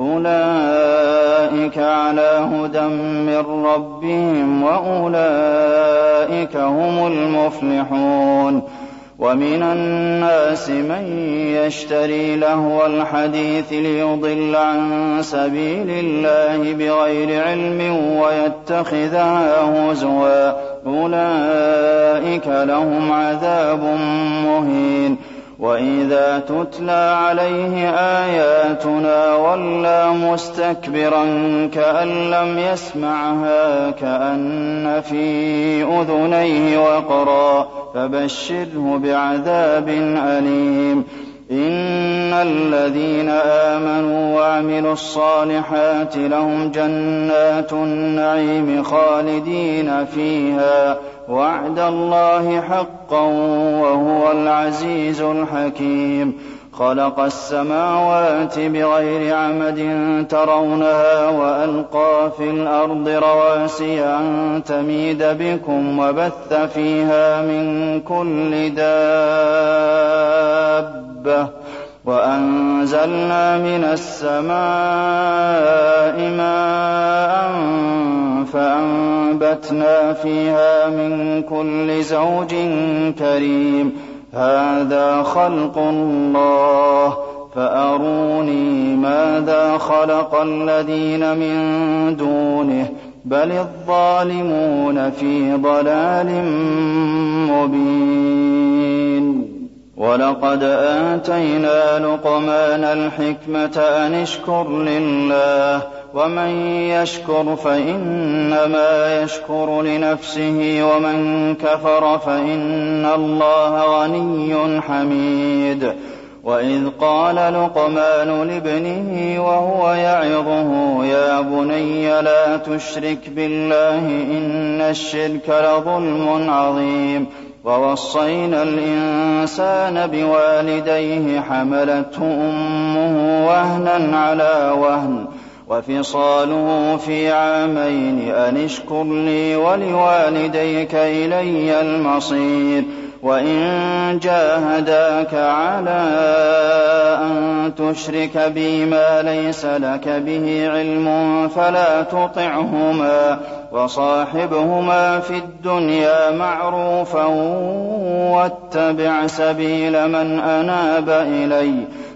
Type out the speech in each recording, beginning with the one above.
أولئك على هدى من ربهم وأولئك هم المفلحون. ومن الناس من يشتري لهو الحديث ليضل عن سبيل الله بغير علم ويتخذها هزوا. أولئك لهم عذاب مهين. وإذا تتلى عليه آياتنا ولى مستكبرا كأن لم يسمعها كأن في أذنيه وقرا فبشره بعذاب أليم إن الذين آمنوا وعملوا الصالحات لهم جنات النعيم خالدين فيها وعد الله حقا وهو العزيز الحكيم خلق السماوات بغير عمد ترونها وألقى في الأرض رواسي أن تميد بكم وبث فيها من كل دابة وأنزلنا من السماء ماء فأنبتنا فيها من كل زوج كريم هذا خلق الله فأروني ماذا خلق الذين من دونه بل الظالمون في ضلال مبين. ولقد آتينا لقمان الحكمة أن اشكر لله ومن يشكر فإنما يشكر لنفسه ومن كفر فإن الله غني حميد. وإذ قال لقمان لابنه وهو يعظه يا بني لا تشرك بالله إن الشرك لظلم عظيم. ووصينا الإنسان بوالديه حملته أمه وهنا على وهن وفصاله في عامين أن اشكر لي ولوالديك إلي المصير وإن جاهداك على أن تشرك بي ما ليس لك به علم فلا تطعهما وصاحبهما في الدنيا معروفا واتبع سبيل من أناب إليّ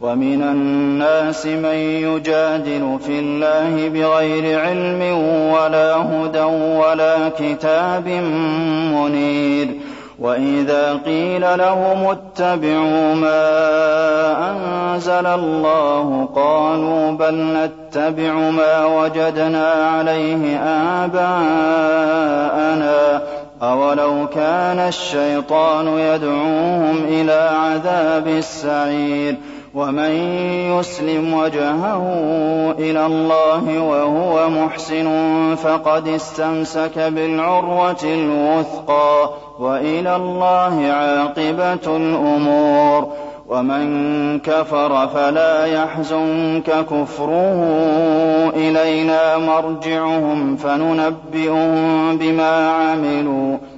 ومن الناس من يجادل في الله بغير علم ولا هدى ولا كتاب منير. وإذا قيل لهم اتبعوا ما أنزل الله قالوا بل نتبع ما وجدنا عليه آباءنا. أَوَلَوْ كَانَ الشَّيْطَانُ يَدْعُوهُمْ إِلَىٰ عَذَابِ السَّعِيرِ. وَمَن يُسْلِمْ وَجْهَهُ إِلَى اللَّهِ وَهُوَ مُحْسِنٌ فَقَدِ اسْتَمْسَكَ بِالْعُرْوَةِ الْوُثْقَىٰ ۗ وَإِلَى اللَّهِ عَاقِبَةُ الْأُمُورِ وَمَن كَفَرَ فَلَا يَحْزُنكَ كُفْرُهُ ۚ إِلَيْنَا مَرْجِعُهُمْ فَنُنَبِّئُهُم بِمَا عَمِلُوا ۚ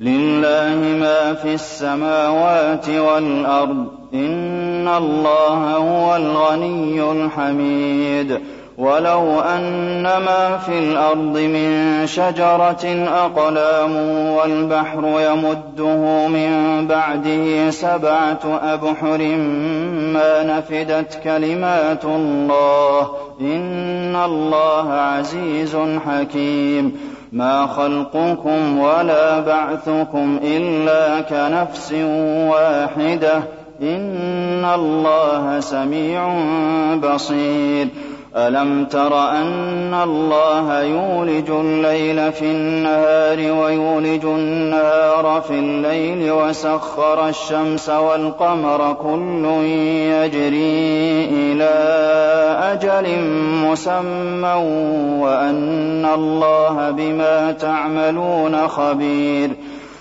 لِلَّهِ مَا فِي السَّمَاوَاتِ وَالْأَرْضِ ۚ إِنَّ اللَّهَ هُوَ الْغَنِيُّ الْحَمِيدُ وَلَوْ أَنَّ مَا فِي الْأَرْضِ مِن شَجَرَةٍ أَقْلَامٌ وَالْبَحْرُ يَمُدُّهُ مِن بَعْدِهِ سَبْعَةُ أَبْحُرٍ مَّا نَفِدَتْ كَلِمَاتُ اللَّهِ ۗ إِنَّ اللَّهَ عَزِيزٌ حَكِيمٌ مَا خَلْقُكُمْ وَلَا بَعْثُكُمْ إِلَّا كَنَفْسٍ وَاحِدَةٍ ۗ إِنَّ اللَّهَ سَمِيعٌ بَصِيرٌ أَلَمْ تَرَ أَنَّ اللَّهَ يُولِجُ اللَّيْلَ فِي النَّهَارِ وَيُولِجُ النَّهَارَ فِي اللَّيْلِ وَسَخَّرَ الشَّمْسَ وَالْقَمَرَ كُلٌّ يَجْرِي إِلَىٰ أَجَلٍ مُّسَمًّى وَأَنَّ اللَّهَ بِمَا تَعْمَلُونَ خَبِيرٌ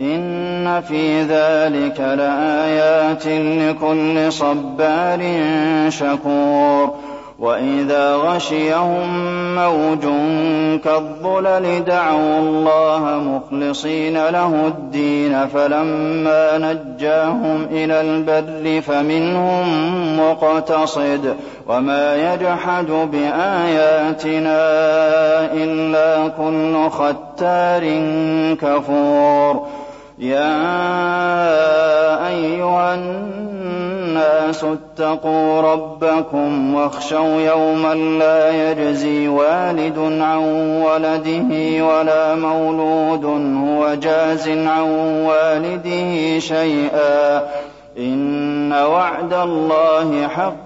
إِنَّ فِي ذَٰلِكَ لَآيَاتٍ لِّكُلِّ صَبَّارٍ شَكُورٍ. وَإِذَا غَشِيَهُم مَّوْجٌ كَالظُّلَلِ دَعَوُا اللَّهَ مُخْلِصِينَ لَهُ الدِّينَ فَلَمَّا نَجَّاهُمْ إِلَى الْبَرِّ فَمِنْهُم مُّقْتَصِدٌ ۚ. وَمَا يَجْحَدُ بِآيَاتِنَا إِلَّا كُلُّ خَتَّارٍ كَفُورٍ. يَا أَيُّهَا النَّاسُ اتَّقُوا رَبَّكُمْ وَاخْشَوْا يَوْمًا لَّا يَجْزِي وَالِدٌ عَن وَلَدِهِ وَلَا مَوْلُودٌ هُوَ جَازٍ عَن وَالِدِهِ شَيْئًا ۚ إِنَّ وَعْدَ اللَّهِ حَقٌّ